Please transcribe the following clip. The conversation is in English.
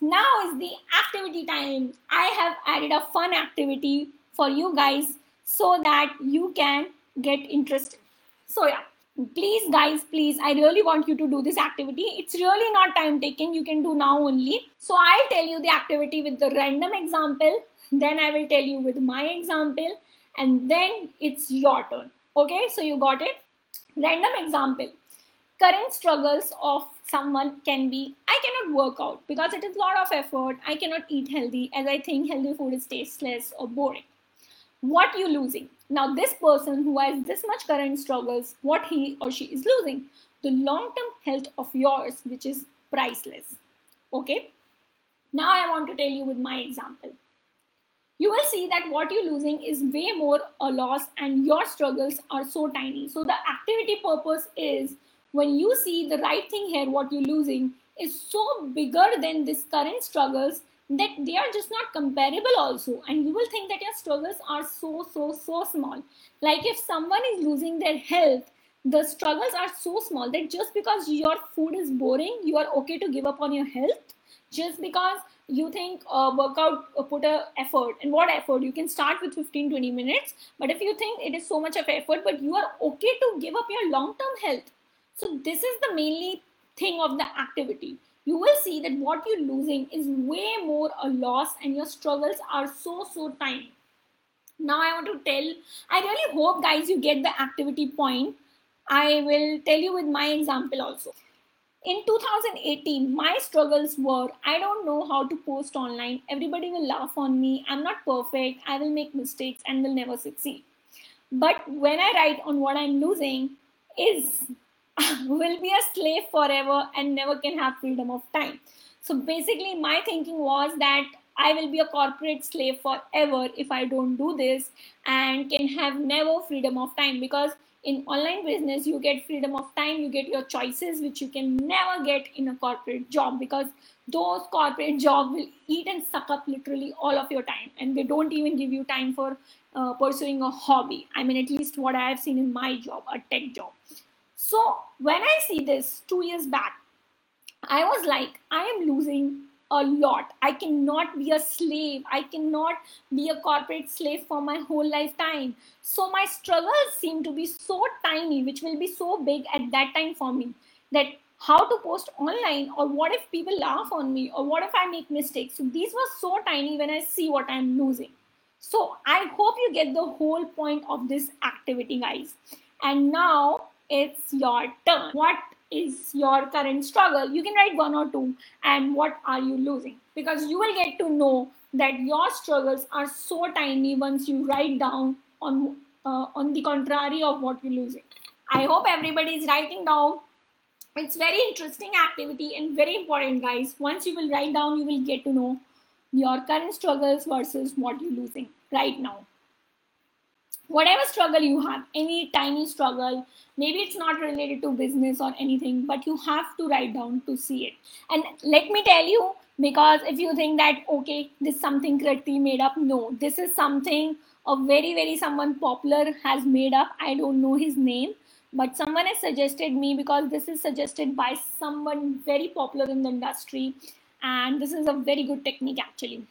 now is the activity time. I have added a fun activity for you guys so that you can get interested. So yeah, please guys, please, I really want you to do this activity. It's really not time taking. You can do now only. So I'll tell you the activity with the random example. Then I will tell you with my example and then it's your turn. Okay, so you got it? Random example. Current struggles of someone can be I cannot work out because it is a lot of effort. I cannot eat healthy as I think healthy food is tasteless or boring. What you losing? Now this person who has this much current struggles, what he or she is losing? The long-term health of yours, which is priceless. Okay. Now I want to tell you with my example. You will see that what you're losing is way more a loss and your struggles are so tiny. So the activity purpose is when you see the right thing here, what you're losing is so bigger than this current struggles that they are just not comparable also. And you will think that your struggles are so so so small. Like if someone is losing their health the struggles are so small that just because your food is boring you are okay to give up on your health. Just because you think uh, workout uh, put a effort and what effort? You can start with 15 20 minutes but if you think it is so much of effort but you are okay to give up your long term health so this is the mainly thing of the activity. You will see that what you're losing is way more a loss and your struggles are so, so tiny. Now I want to tell, I really hope guys you get the activity point. I will tell you with my example also. In 2018, my struggles were I don't know how to post online. Everybody will laugh on me. I'm not perfect. I will make mistakes and will never succeed. But when I write on what I'm losing, is will be a slave forever and never can have freedom of time. So basically, my thinking was that I will be a corporate slave forever if I don't do this and can have never freedom of time. Because in online business you get freedom of time you get your choices which you can never get in a corporate job. Because those corporate jobs will eat and suck up literally all of your time. And they don't even give you time for uh, pursuing a hobby. I mean at least what i have seen in my job a tech job so when I see this two years back, I was like, I am losing a lot. I cannot be a slave. I cannot be a corporate slave for my whole lifetime. So my struggles seem to be so tiny, which will be so big at that time for me that how to post online or what if people laugh on me or what if I make mistakes. So these were so tiny when I see what I'm losing. So I hope you get the whole point of this activity, guys. And now it's your turn. What is your current struggle? You can write one or two, and what are you losing? Because you will get to know that your struggles are so tiny once you write down on uh, on the contrary of what you're losing. I hope everybody is writing down. It's very interesting activity and very important, guys. Once you will write down, you will get to know your current struggles versus what you're losing right now whatever struggle you have, any tiny struggle, maybe it's not related to business or anything, but you have to write down to see it. And let me tell you, because if you think that, okay, this is something Krati made up, no, this is something a very, very someone popular has made up. I don't know his name, but someone has suggested me because this is suggested by someone very popular in the industry. And this is a very good technique actually.